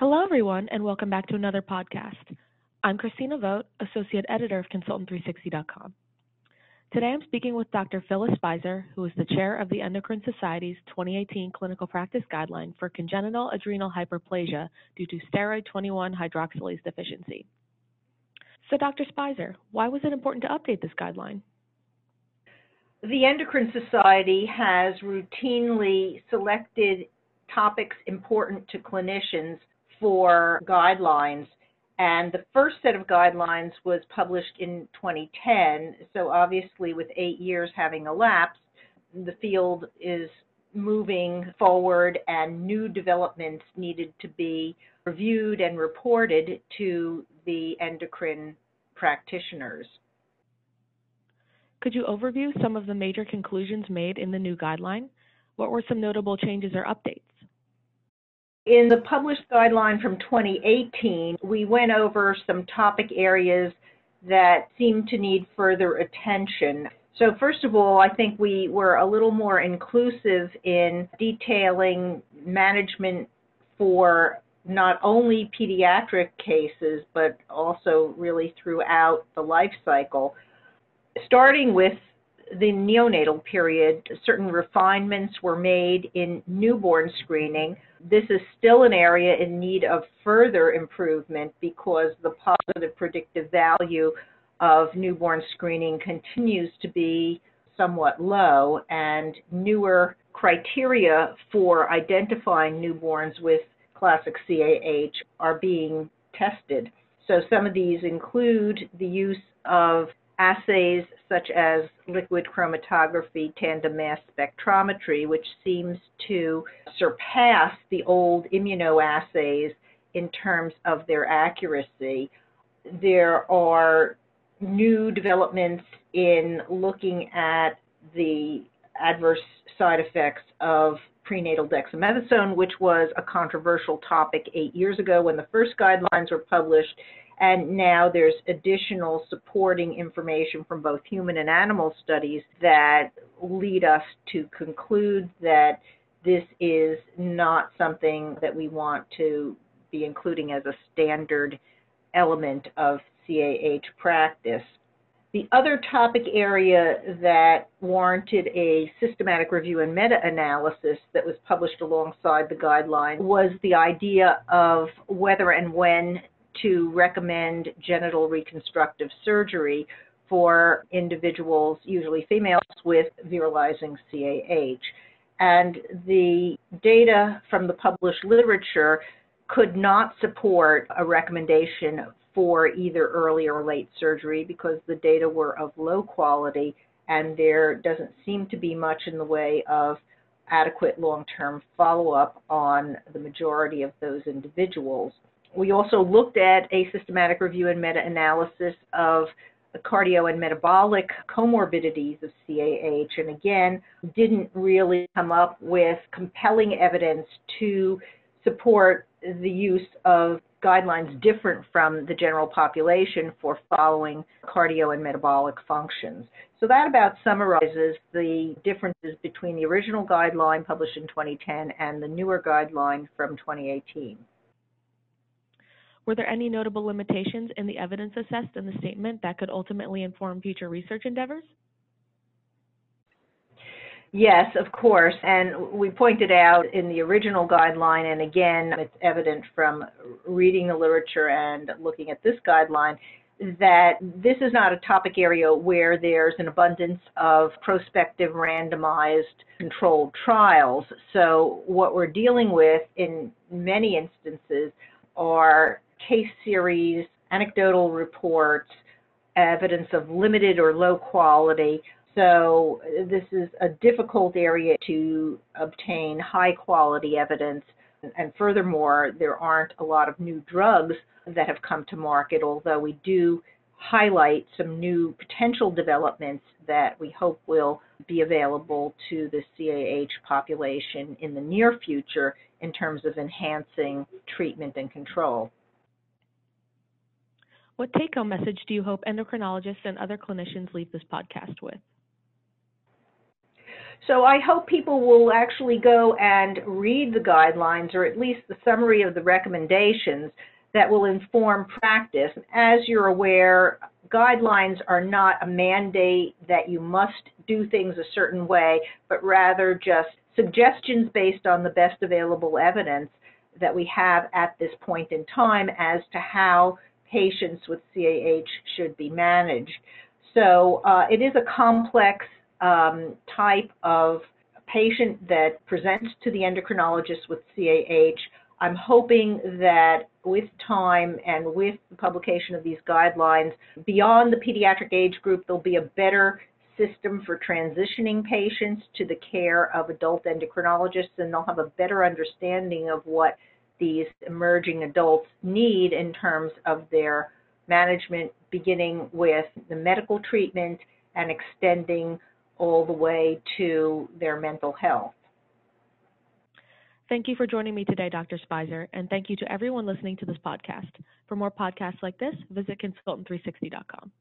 Hello, everyone, and welcome back to another podcast. I'm Christina Vogt, Associate Editor of Consultant360.com. Today I'm speaking with Dr. Phyllis Speiser, who is the chair of the Endocrine Society's 2018 Clinical Practice Guideline for Congenital Adrenal Hyperplasia due to steroid 21 hydroxylase deficiency. So, Dr. Speiser, why was it important to update this guideline? The Endocrine Society has routinely selected topics important to clinicians for guidelines. And the first set of guidelines was published in 2010. So obviously, with eight years having elapsed, the field is moving forward and new developments needed to be reviewed and reported to the endocrine practitioners. Could you overview some of the major conclusions made in the new guideline? What were some notable changes or updates? In the published guideline from 2018, we went over some topic areas that seemed to need further attention. So first of all, I think we were a little more inclusive in detailing management for not only pediatric cases, but also really throughout the life cycle. Starting with the neonatal period, certain refinements were made in newborn screening. This is still an area in need of further improvement because the positive predictive value of newborn screening continues to be somewhat low, and newer criteria for identifying newborns with classic CAH are being tested. So some of these include the use of assays such as liquid chromatography tandem mass spectrometry, which seems to surpass the old immunoassays in terms of their accuracy. There are new developments in looking at the adverse side effects of prenatal dexamethasone, which was a controversial topic eight years ago when the first guidelines were published and now there's additional supporting information from both human and animal studies that lead us to conclude that this is not something that we want to be including as a standard element of CAH practice. The other topic area that warranted a systematic review and meta-analysis that was published alongside the guideline was the idea of whether and when to recommend genital reconstructive surgery for individuals, usually females, with virilizing CAH. And the data from the published literature could not support a recommendation for either early or late surgery because the data were of low quality and there doesn't seem to be much in the way of adequate long-term follow-up on the majority of those individuals. We also looked at a systematic review and meta-analysis of the cardio and metabolic comorbidities of CAH, and again, didn't really come up with compelling evidence to support the use of guidelines different from the general population for following cardio and metabolic functions. So that about summarizes the differences between the original guideline published in 2010 and the newer guideline from 2018. Were there any notable limitations in the evidence assessed in the statement that could ultimately inform future research endeavors? Yes, of course. And we pointed out in the original guideline, and again, it's evident from reading the literature and looking at this guideline, that this is not a topic area where there's an abundance of prospective randomized controlled trials. So what we're dealing with in many instances are case series, anecdotal reports, evidence of limited or low quality. So uh, this is a difficult area to obtain high quality evidence. And furthermore, there aren't a lot of new drugs that have come to market, although we do highlight some new potential developments that we hope will be available to the CAH population in the near future in terms of enhancing treatment and control. What take home message do you hope endocrinologists and other clinicians leave this podcast with? So I hope people will actually go and read the guidelines or at least the summary of the recommendations that will inform practice. As you're aware, guidelines are not a mandate that you must do things a certain way, but rather just suggestions based on the best available evidence that we have at this point in time as to how patients with CAH should be managed. So uh, it is a complex um, type of patient that presents to the endocrinologist with CAH. I'm hoping that with time and with the publication of these guidelines, beyond the pediatric age group, there'll be a better system for transitioning patients to the care of adult endocrinologists, and they'll have a better understanding of what these emerging adults need in terms of their management, beginning with the medical treatment and extending all the way to their mental health. Thank you for joining me today, Dr. Speiser, and thank you to everyone listening to this podcast. For more podcasts like this, visit consultant360.com.